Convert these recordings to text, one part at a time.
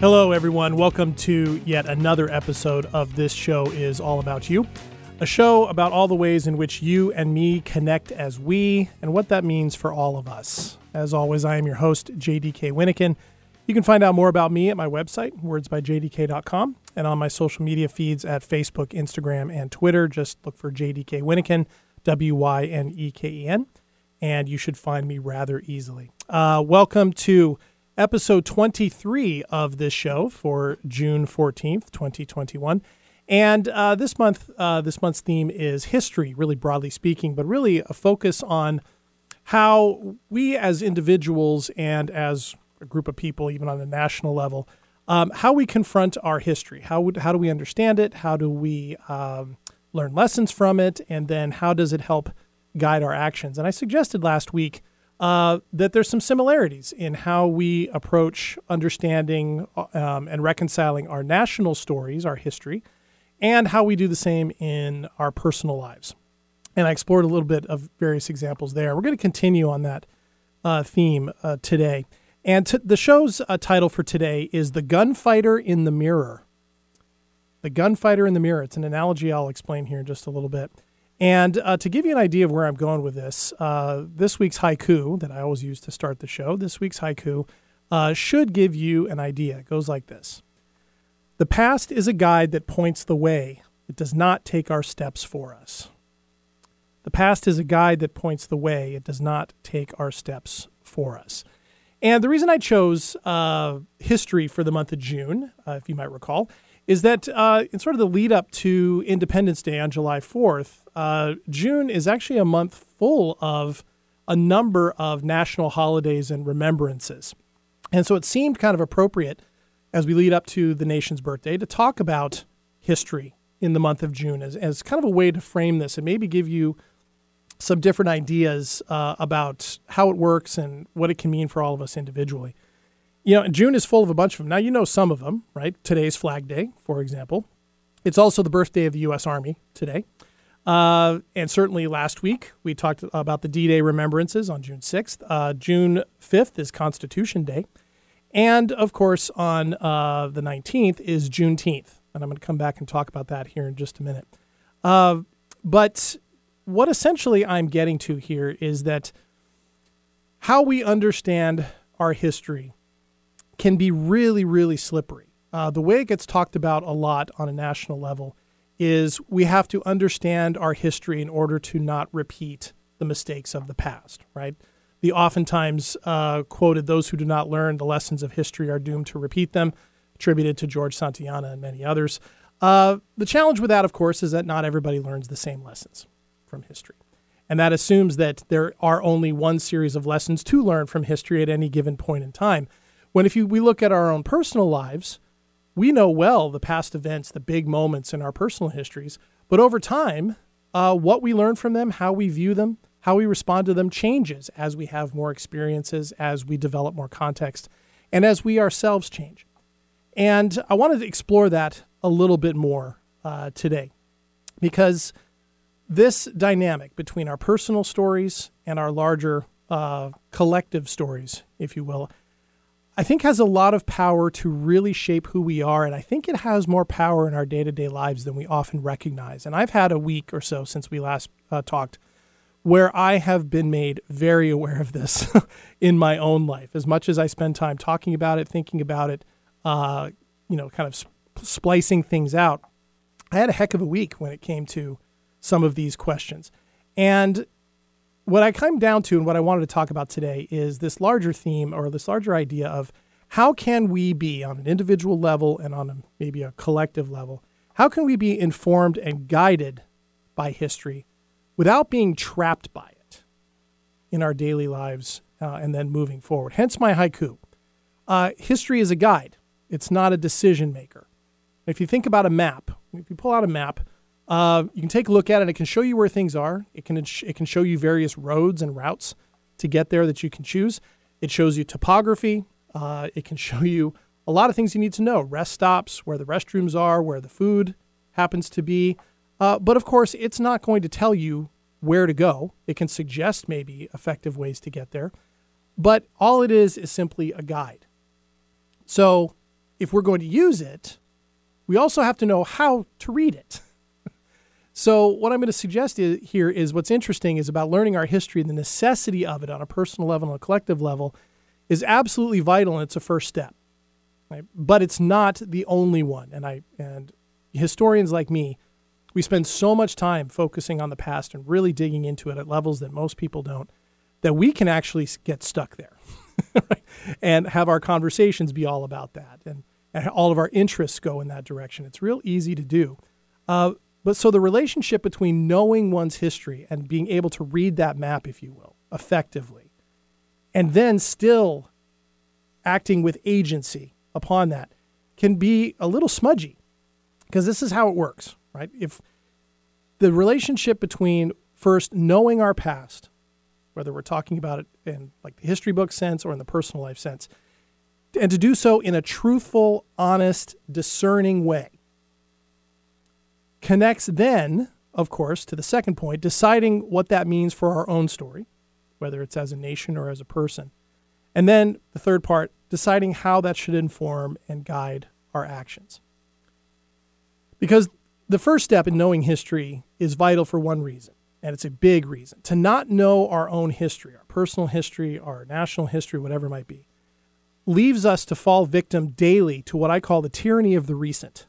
Hello, everyone. Welcome to yet another episode of This Show is All About You, a show about all the ways in which you and me connect as we and what that means for all of us. As always, I am your host, JDK Wyneken. You can find out more about me at my website, wordsbyjdk.com, and on my social media feeds at Facebook, Instagram, and Twitter. Just look for JDK Wyneken, W Y N E K E N, and you should find me rather easily. Uh, welcome to episode 23 of this show for June 14th, 2021. And uh, this month, uh, this month's theme is history, really broadly speaking, but really a focus on how we as individuals and as a group of people, even on a national level, um, how we confront our history. How, would, how do we understand it? How do we um, learn lessons from it? And then how does it help guide our actions? And I suggested last week uh, that there's some similarities in how we approach understanding um, and reconciling our national stories, our history, and how we do the same in our personal lives. And I explored a little bit of various examples there. We're going to continue on that uh, theme uh, today. And t- the show's uh, title for today is The Gunfighter in the Mirror. The Gunfighter in the Mirror. It's an analogy I'll explain here in just a little bit. And uh, to give you an idea of where I'm going with this, uh, this week's haiku that I always use to start the show, this week's haiku uh, should give you an idea. It goes like this The past is a guide that points the way, it does not take our steps for us. The past is a guide that points the way, it does not take our steps for us. And the reason I chose uh, history for the month of June, uh, if you might recall, is that uh, in sort of the lead up to Independence Day on July 4th, uh, June is actually a month full of a number of national holidays and remembrances. And so it seemed kind of appropriate as we lead up to the nation's birthday to talk about history in the month of June as, as kind of a way to frame this and maybe give you some different ideas uh, about how it works and what it can mean for all of us individually you know, June is full of a bunch of them. Now, you know some of them, right? Today's Flag Day, for example. It's also the birthday of the U.S. Army today. Uh, and certainly last week, we talked about the D Day remembrances on June 6th. Uh, June 5th is Constitution Day. And of course, on uh, the 19th is Juneteenth. And I'm going to come back and talk about that here in just a minute. Uh, but what essentially I'm getting to here is that how we understand our history can be really, really slippery. Uh, the way it gets talked about a lot on a national level is we have to understand our history in order to not repeat the mistakes of the past, right? The oftentimes uh, quoted, those who do not learn the lessons of history are doomed to repeat them, attributed to George Santayana and many others. Uh, the challenge with that, of course, is that not everybody learns the same lessons from history. And that assumes that there are only one series of lessons to learn from history at any given point in time. When if you, we look at our own personal lives, we know well the past events, the big moments in our personal histories, but over time, uh, what we learn from them, how we view them, how we respond to them changes as we have more experiences, as we develop more context, and as we ourselves change. And I wanted to explore that a little bit more uh, today because this dynamic between our personal stories and our larger uh, collective stories, if you will, I think has a lot of power to really shape who we are. And I think it has more power in our day to day lives than we often recognize. And I've had a week or so since we last uh, talked where I have been made very aware of this in my own life. As much as I spend time talking about it, thinking about it, uh, you know, kind of sp- splicing things out, I had a heck of a week when it came to some of these questions. And what I come down to and what I wanted to talk about today is this larger theme or this larger idea of how can we be on an individual level and on a, maybe a collective level, how can we be informed and guided by history without being trapped by it in our daily lives uh, and then moving forward? Hence my haiku. Uh, history is a guide, it's not a decision maker. If you think about a map, if you pull out a map, uh, you can take a look at it. It can show you where things are. It can it can show you various roads and routes to get there that you can choose. It shows you topography. Uh, it can show you a lot of things you need to know: rest stops, where the restrooms are, where the food happens to be. Uh, but of course, it's not going to tell you where to go. It can suggest maybe effective ways to get there, but all it is is simply a guide. So, if we're going to use it, we also have to know how to read it. so, what I'm going to suggest is, here is what's interesting is about learning our history, and the necessity of it on a personal level and a collective level is absolutely vital and it's a first step. Right? But it's not the only one. And I and historians like me, we spend so much time focusing on the past and really digging into it at levels that most people don't, that we can actually get stuck there and have our conversations be all about that and, and all of our interests go in that direction. It's real easy to do. Uh, but so the relationship between knowing one's history and being able to read that map, if you will, effectively, and then still acting with agency upon that can be a little smudgy because this is how it works, right? If the relationship between first knowing our past, whether we're talking about it in like the history book sense or in the personal life sense, and to do so in a truthful, honest, discerning way, connects then, of course, to the second point, deciding what that means for our own story, whether it's as a nation or as a person. And then the third part, deciding how that should inform and guide our actions. Because the first step in knowing history is vital for one reason, and it's a big reason. To not know our own history, our personal history, our national history, whatever it might be, leaves us to fall victim daily to what I call the tyranny of the recent.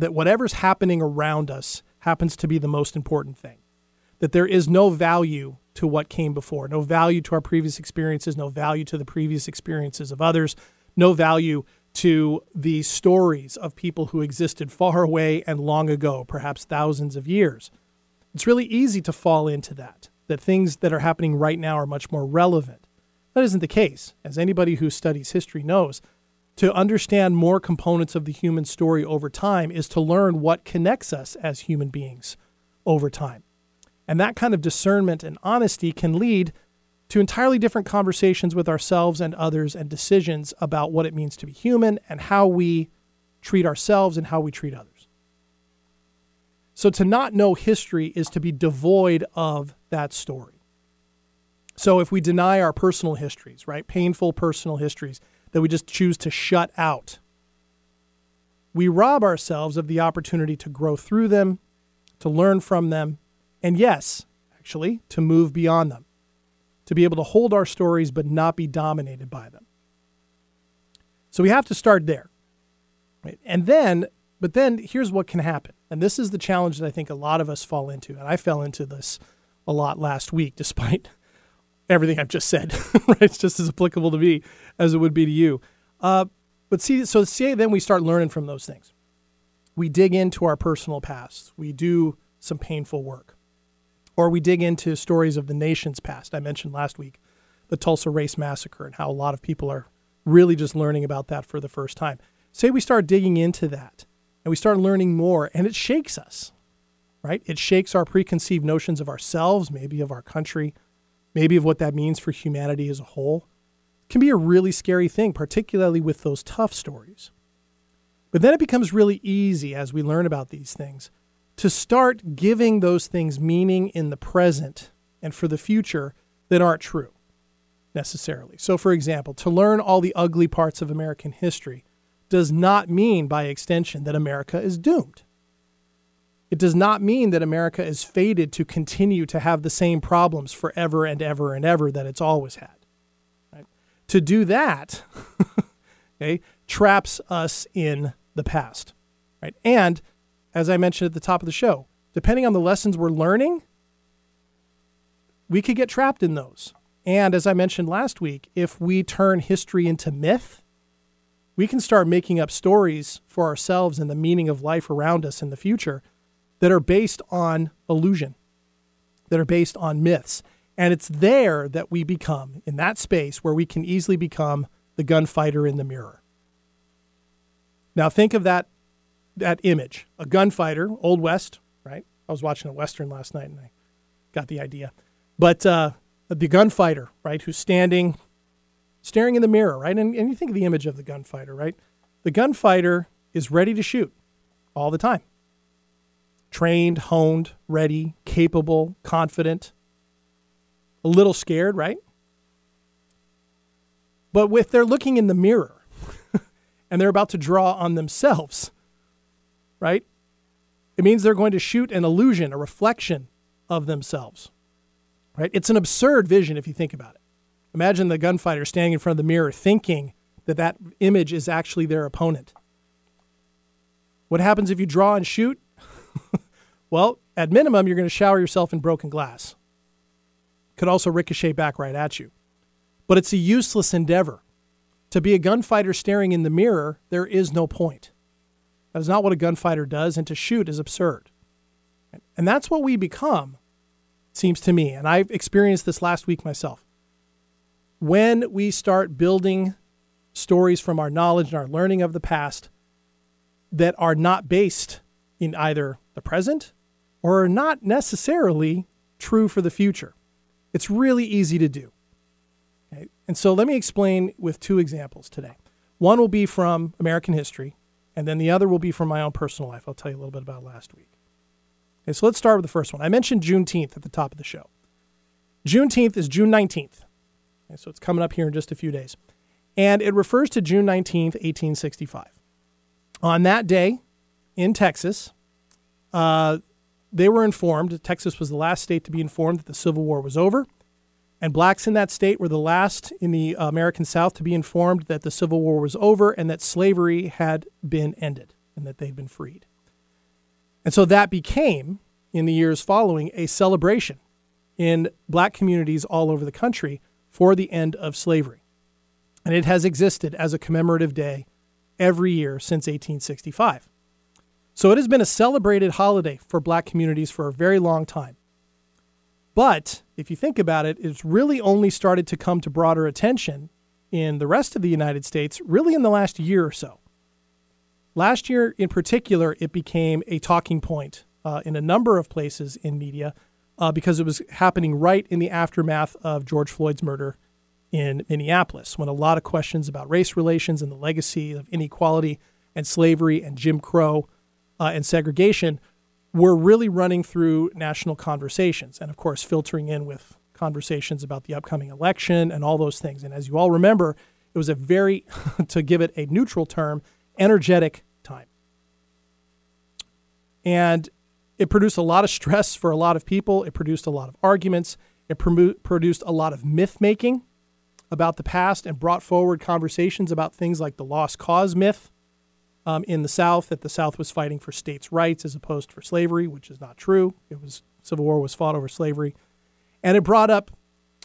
That whatever's happening around us happens to be the most important thing. That there is no value to what came before, no value to our previous experiences, no value to the previous experiences of others, no value to the stories of people who existed far away and long ago, perhaps thousands of years. It's really easy to fall into that, that things that are happening right now are much more relevant. That isn't the case. As anybody who studies history knows, to understand more components of the human story over time is to learn what connects us as human beings over time. And that kind of discernment and honesty can lead to entirely different conversations with ourselves and others and decisions about what it means to be human and how we treat ourselves and how we treat others. So to not know history is to be devoid of that story. So if we deny our personal histories, right, painful personal histories that we just choose to shut out, we rob ourselves of the opportunity to grow through them, to learn from them, and yes, actually, to move beyond them to be able to hold our stories but not be dominated by them. So we have to start there. Right? And then, but then here's what can happen. And this is the challenge that I think a lot of us fall into. And I fell into this a lot last week, despite everything I've just said. right? It's just as applicable to me as it would be to you. Uh, but see, so say then we start learning from those things. We dig into our personal past. We do some painful work or we dig into stories of the nation's past. I mentioned last week the Tulsa Race Massacre and how a lot of people are really just learning about that for the first time. Say we start digging into that and we start learning more, and it shakes us, right? It shakes our preconceived notions of ourselves, maybe of our country, maybe of what that means for humanity as a whole. Can be a really scary thing, particularly with those tough stories. But then it becomes really easy as we learn about these things to start giving those things meaning in the present and for the future that aren't true necessarily. So, for example, to learn all the ugly parts of American history does not mean, by extension, that America is doomed. It does not mean that America is fated to continue to have the same problems forever and ever and ever that it's always had. Right? To do that, okay, traps us in the past, right? And as I mentioned at the top of the show, depending on the lessons we're learning, we could get trapped in those. And as I mentioned last week, if we turn history into myth, we can start making up stories for ourselves and the meaning of life around us in the future that are based on illusion, that are based on myths. And it's there that we become, in that space where we can easily become the gunfighter in the mirror. Now, think of that that image a gunfighter, Old West, right? I was watching a Western last night and I got the idea. But uh, the gunfighter, right, who's standing, staring in the mirror, right? And, and you think of the image of the gunfighter, right? The gunfighter is ready to shoot all the time. Trained, honed, ready, capable, confident, a little scared, right? But if they're looking in the mirror, and they're about to draw on themselves, right? It means they're going to shoot an illusion, a reflection of themselves, right? It's an absurd vision if you think about it. Imagine the gunfighter standing in front of the mirror thinking that that image is actually their opponent. What happens if you draw and shoot? well, at minimum, you're going to shower yourself in broken glass. Could also ricochet back right at you. But it's a useless endeavor. To be a gunfighter staring in the mirror, there is no point. That is not what a gunfighter does, and to shoot is absurd. And that's what we become, seems to me. And I've experienced this last week myself. When we start building stories from our knowledge and our learning of the past that are not based in either the present or are not necessarily true for the future. It's really easy to do. Okay? And so let me explain with two examples today. One will be from American history, and then the other will be from my own personal life. I'll tell you a little bit about last week. Okay, so let's start with the first one. I mentioned Juneteenth at the top of the show. Juneteenth is June 19th. Okay, so it's coming up here in just a few days. And it refers to June 19th, 1865. On that day in Texas, uh, they were informed, Texas was the last state to be informed that the Civil War was over. And blacks in that state were the last in the American South to be informed that the Civil War was over and that slavery had been ended and that they'd been freed. And so that became, in the years following, a celebration in black communities all over the country for the end of slavery. And it has existed as a commemorative day every year since 1865. So it has been a celebrated holiday for black communities for a very long time. But if you think about it, it's really only started to come to broader attention in the rest of the United States really in the last year or so. Last year, in particular, it became a talking point uh, in a number of places in media uh, because it was happening right in the aftermath of George Floyd's murder in Minneapolis, when a lot of questions about race relations and the legacy of inequality and slavery and Jim Crow uh, and segregation were really running through national conversations and, of course, filtering in with conversations about the upcoming election and all those things. And as you all remember, it was a very, to give it a neutral term, energetic time. And it produced a lot of stress for a lot of people. It produced a lot of arguments. It produced a lot of myth making about the past and brought forward conversations about things like the lost cause myth um, in the South, that the South was fighting for states' rights as opposed for slavery, which is not true. It was Civil War was fought over slavery, and it brought up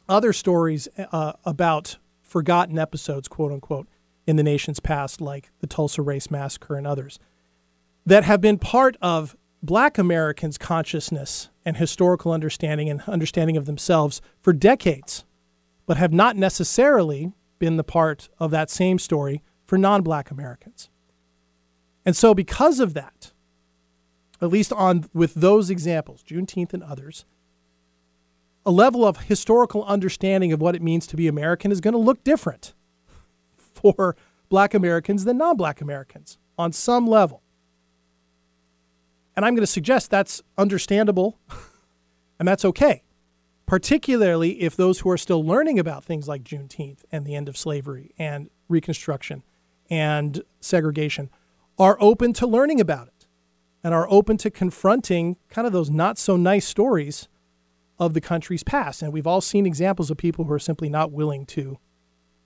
other stories uh, about forgotten episodes, quote unquote, in the nation's past, like the Tulsa Race Massacre and others, that have been part of Black Americans' consciousness and historical understanding and understanding of themselves for decades but have not necessarily been the part of that same story for non black Americans. And so, because of that, at least on with those examples, Juneteenth and others, a level of historical understanding of what it means to be American is going to look different for black Americans than non black Americans on some level. And I'm going to suggest that's understandable and that's okay particularly if those who are still learning about things like Juneteenth and the end of slavery and Reconstruction and segregation are open to learning about it and are open to confronting kind of those not so nice stories of the country's past. And we've all seen examples of people who are simply not willing to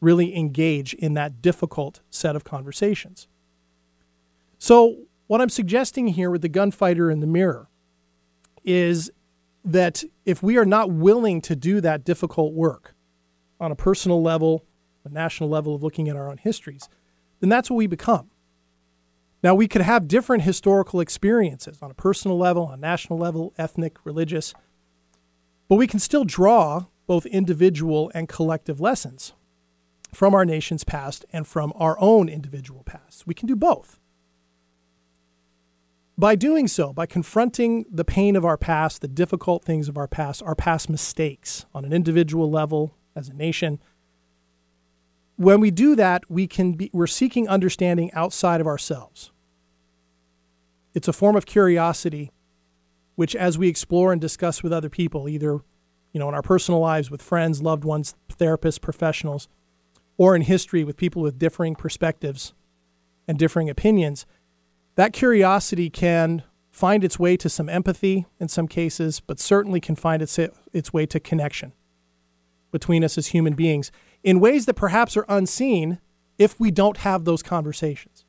really engage in that difficult set of conversations. So, what I'm suggesting here with the gunfighter in the mirror is that if we are not willing to do that difficult work on a personal level, a national level of looking at our own histories, then that's what we become. Now, we could have different historical experiences on a personal level, on a national level, ethnic, religious, but we can still draw both individual and collective lessons from our nation's past and from our own individual past. We can do both. By doing so, by confronting the pain of our past, the difficult things of our past, our past mistakes on an individual level, as a nation, when we do that, we can be, we're seeking understanding outside of ourselves. It's a form of curiosity, which, as we explore and discuss with other people, either you know in our personal lives with friends, loved ones, therapists, professionals, or in history with people with differing perspectives, and differing opinions, that curiosity can find its way to some empathy in some cases, but certainly can find its, its way to connection between us as human beings in ways that perhaps are unseen if we don't have those conversations,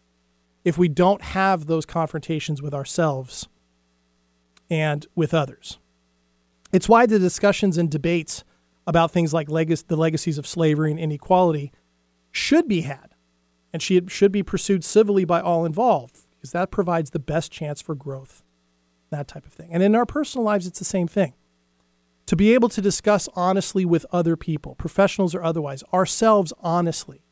if we don't have those confrontations with ourselves and with others. It's why the discussions and debates about things like the legacies of slavery and inequality should be had and should be pursued civilly by all involved because that provides the best chance for growth, that type of thing. And in our personal lives, it's the same thing. To be able to discuss honestly with other people, professionals or otherwise, ourselves honestly,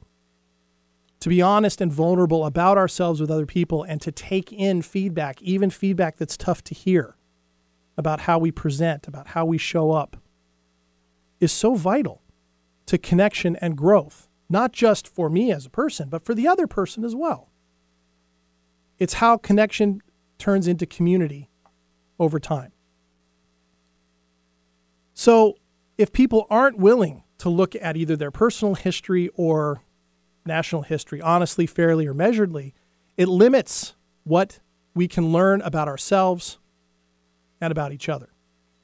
to be honest and vulnerable about ourselves with other people, and to take in feedback, even feedback that's tough to hear about how we present, about how we show up, is so vital to connection and growth, not just for me as a person, but for the other person as well. It's how connection turns into community over time. So, if people aren't willing to look at either their personal history or national history honestly, fairly, or measuredly, it limits what we can learn about ourselves and about each other.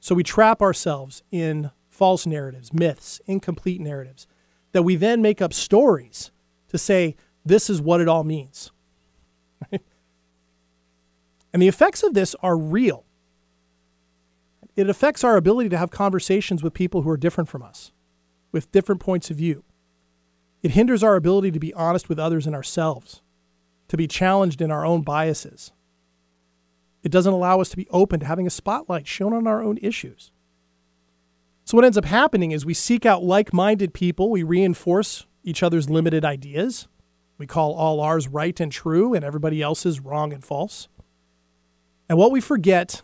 So we trap ourselves in false narratives, myths, incomplete narratives that we then make up stories to say, this is what it all means. And the effects of this are real. It affects our ability to have conversations with people who are different from us, with different points of view. It hinders our ability to be honest with others and ourselves, to be challenged in our own biases. It doesn't allow us to be open to having a spotlight shown on our own issues. So, what ends up happening is we seek out like minded people, we reinforce each other's limited ideas. We call all ours right and true, and everybody else's wrong and false. And what we forget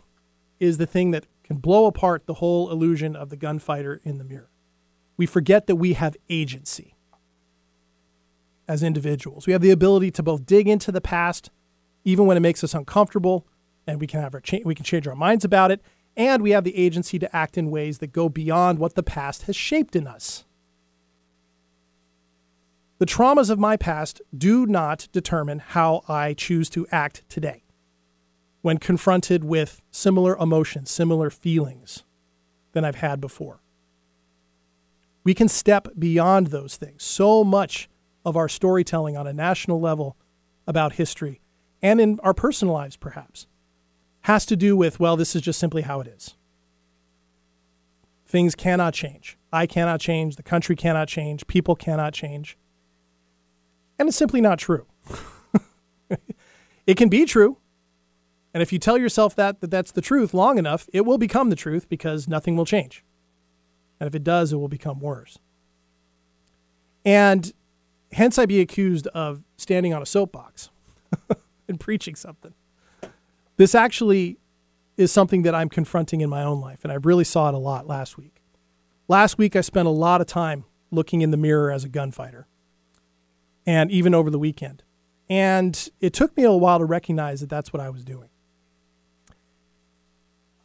is the thing that can blow apart the whole illusion of the gunfighter in the mirror. We forget that we have agency as individuals. We have the ability to both dig into the past, even when it makes us uncomfortable, and we can have our cha- we can change our minds about it, and we have the agency to act in ways that go beyond what the past has shaped in us. The traumas of my past do not determine how I choose to act today when confronted with similar emotions, similar feelings than I've had before. We can step beyond those things. So much of our storytelling on a national level about history and in our personal lives, perhaps, has to do with, well, this is just simply how it is. Things cannot change. I cannot change. The country cannot change. People cannot change. And it's simply not true. it can be true. And if you tell yourself that, that that's the truth long enough, it will become the truth because nothing will change. And if it does, it will become worse. And hence I be accused of standing on a soapbox and preaching something. This actually is something that I'm confronting in my own life, and I really saw it a lot last week. Last week, I spent a lot of time looking in the mirror as a gunfighter, and even over the weekend. And it took me a while to recognize that that's what I was doing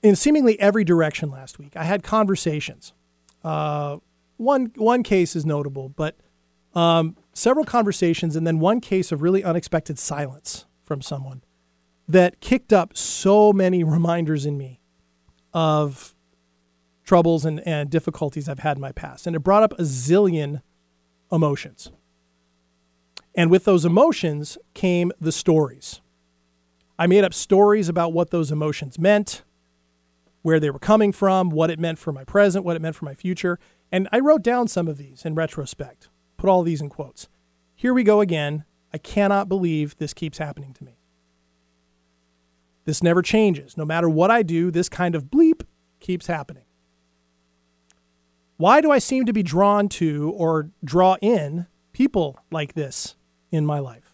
in seemingly every direction last week. I had conversations. Uh, one one case is notable, but um, several conversations, and then one case of really unexpected silence from someone that kicked up so many reminders in me of troubles and, and difficulties I've had in my past. And it brought up a zillion emotions. And with those emotions came the stories. I made up stories about what those emotions meant where they were coming from, what it meant for my present, what it meant for my future. And I wrote down some of these in retrospect, put all these in quotes. Here we go again. I cannot believe this keeps happening to me. This never changes. No matter what I do, this kind of bleep keeps happening. Why do I seem to be drawn to or draw in people like this in my life?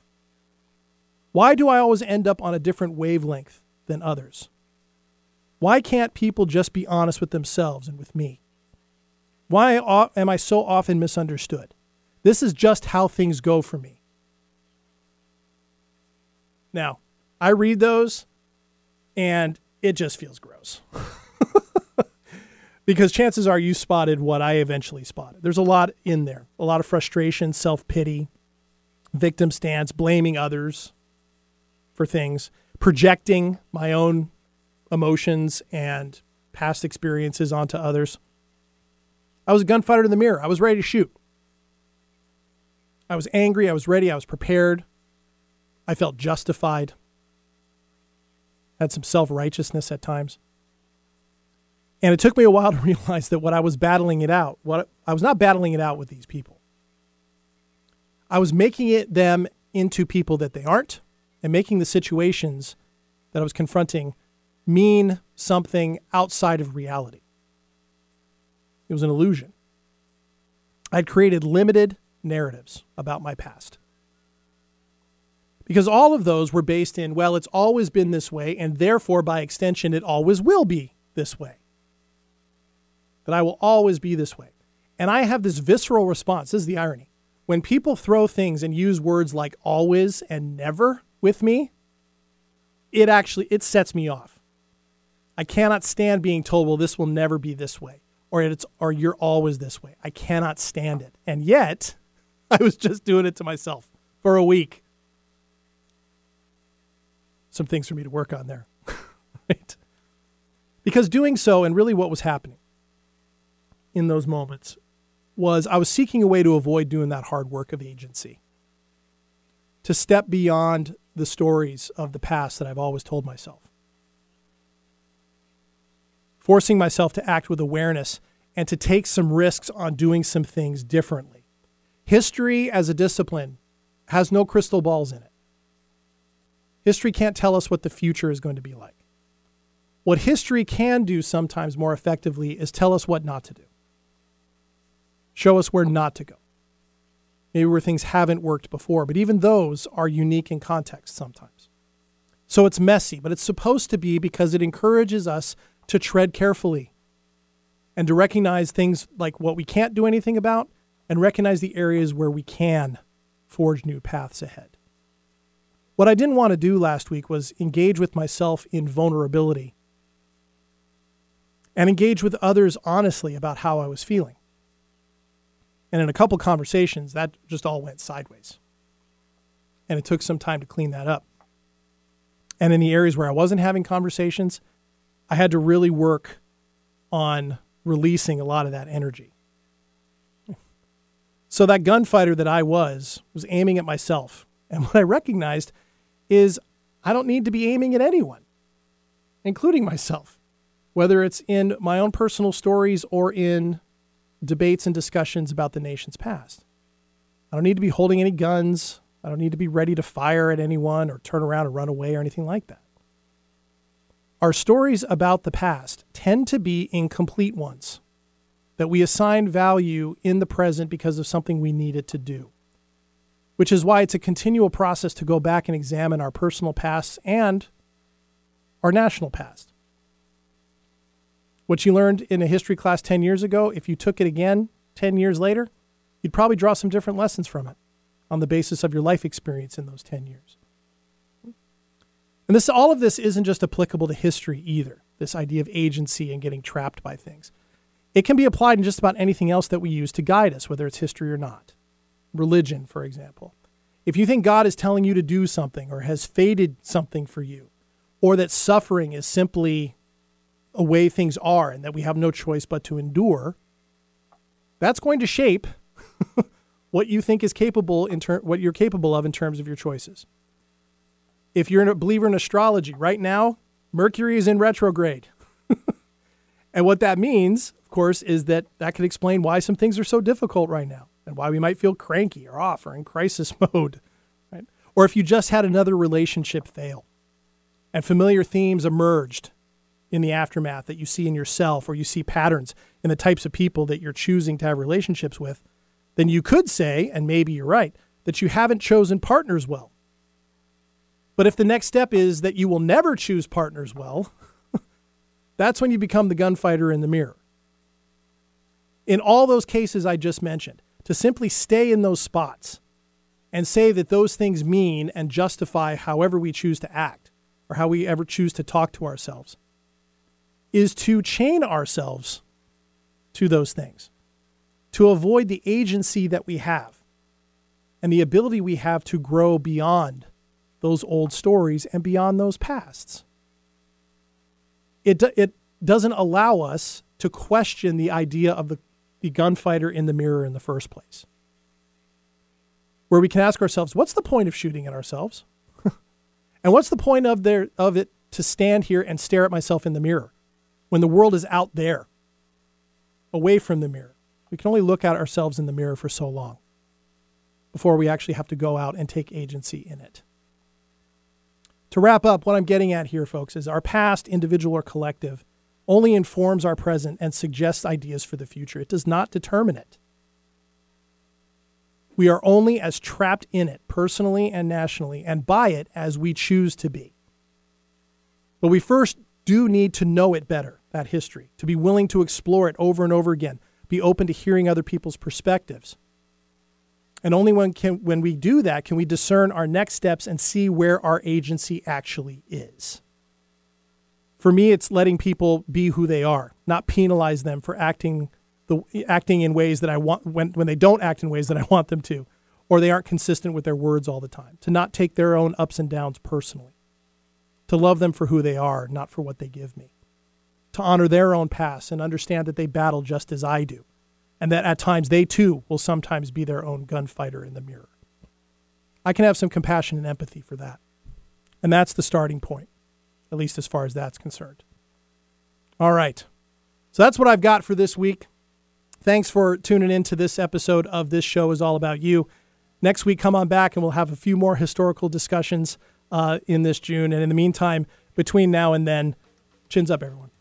Why do I always end up on a different wavelength than others? Why can't people just be honest with themselves and with me? Why am I so often misunderstood? This is just how things go for me. Now, I read those and it just feels gross. because chances are you spotted what I eventually spotted. There's a lot in there, a lot of frustration, self pity, victim stance, blaming others for things, projecting my own emotions and past experiences onto others. I was a gunfighter in the mirror. I was ready to shoot. I was angry. I was ready. I was prepared. I felt justified. Had some self righteousness at times. And it took me a while to realize that what I was battling it out, what I was not battling it out with these people. I was making it them into people that they aren't and making the situations that I was confronting mean something outside of reality. It was an illusion. I'd created limited narratives about my past. Because all of those were based in, well, it's always been this way, and therefore, by extension, it always will be this way. That I will always be this way. And I have this visceral response. This is the irony. When people throw things and use words like always and never with me, it actually it sets me off. I cannot stand being told, well, this will never be this way, or it's or you're always this way. I cannot stand it. And yet, I was just doing it to myself for a week. Some things for me to work on there. right? Because doing so, and really what was happening in those moments, was I was seeking a way to avoid doing that hard work of agency, to step beyond the stories of the past that I've always told myself forcing myself to act with awareness and to take some risks on doing some things differently. History as a discipline has no crystal balls in it. History can't tell us what the future is going to be like. What history can do sometimes more effectively is tell us what not to do, show us where not to go. Maybe where things haven't worked before, but even those are unique in context sometimes. So it's messy, but it's supposed to be because it encourages us to tread carefully and to recognize things like what we can't do anything about and recognize the areas where we can forge new paths ahead. What I didn't want to do last week was engage with myself in vulnerability and engage with others honestly about how I was feeling. And in a couple conversations, that just all went sideways. And it took some time to clean that up. And in the areas where I wasn't having conversations, I had to really work on releasing a lot of that energy. So that gunfighter that I was was aiming at myself. And what I recognized is I don't need to be aiming at anyone, including myself, whether it's in my own personal stories or in debates and discussions about the nation's past. I don't need to be holding any guns. I don't need to be ready to fire at anyone or turn around and run away or anything like that. Our stories about the past tend to be incomplete ones that we assign value in the present because of something we needed to do. Which is why it's a continual process to go back and examine our personal pasts and our national past. What you learned in a history class 10 years ago, if you took it again 10 years later, you'd probably draw some different lessons from it on the basis of your life experience in those 10 years. And this all of this isn't just applicable to history either. This idea of agency and getting trapped by things. It can be applied in just about anything else that we use to guide us, whether it's history or not. Religion, for example. If you think God is telling you to do something or has fated something for you, or that suffering is simply a way things are and that we have no choice but to endure, that's going to shape what you think is capable in ter- what you're capable of in terms of your choices if you're a believer in astrology, right now, Mercury is in retrograde. and what that means, of course, is that that could explain why some things are so difficult right now and why we might feel cranky or off or in crisis mode. Right? Or if you just had another relationship fail and familiar themes emerged in the aftermath that you see in yourself or you see patterns in the types of people that you're choosing to have relationships with, then you could say, and maybe you're right, that you haven't chosen partners well but if the next step is that you will never choose partners well, that's when you become the gunfighter in the mirror. In all those cases I just mentioned, to simply stay in those spots and say that those things mean and justify however we choose to act or how we ever choose to talk to ourselves is to chain ourselves to those things, to avoid the agency that we have and the ability we have to grow beyond those old stories and beyond those pasts. It, it doesn't allow us to question the idea of the, the gunfighter in the mirror in the first place. Where we can ask ourselves, what's the point of shooting at ourselves? and what's the point of, there, of it to stand here and stare at myself in the mirror when the world is out there, away from the mirror? We can only look at ourselves in the mirror for so long before we actually have to go out and take agency in it. To wrap up, what I'm getting at here, folks, is our past, individual or collective, only informs our present and suggests ideas for the future. It does not determine it. We are only as trapped in it, personally and nationally, and by it as we choose to be. But we first do need to know it better, that history, to be willing to explore it over and over again, be open to hearing other people's perspectives. And only when, can, when we do that can we discern our next steps and see where our agency actually is. For me, it's letting people be who they are, not penalize them for acting the acting in ways that I want when, when they don't act in ways that I want them to, or they aren't consistent with their words all the time. To not take their own ups and downs personally. To love them for who they are, not for what they give me. To honor their own past and understand that they battle just as I do and that at times they too will sometimes be their own gunfighter in the mirror. I can have some compassion and empathy for that. And that's the starting point, at least as far as that's concerned. All right. So that's what I've got for this week. Thanks for tuning in to this episode of This Show is All About You. Next week, come on back and we'll have a few more historical discussions uh, in this June. And in the meantime, between now and then, chins up, everyone.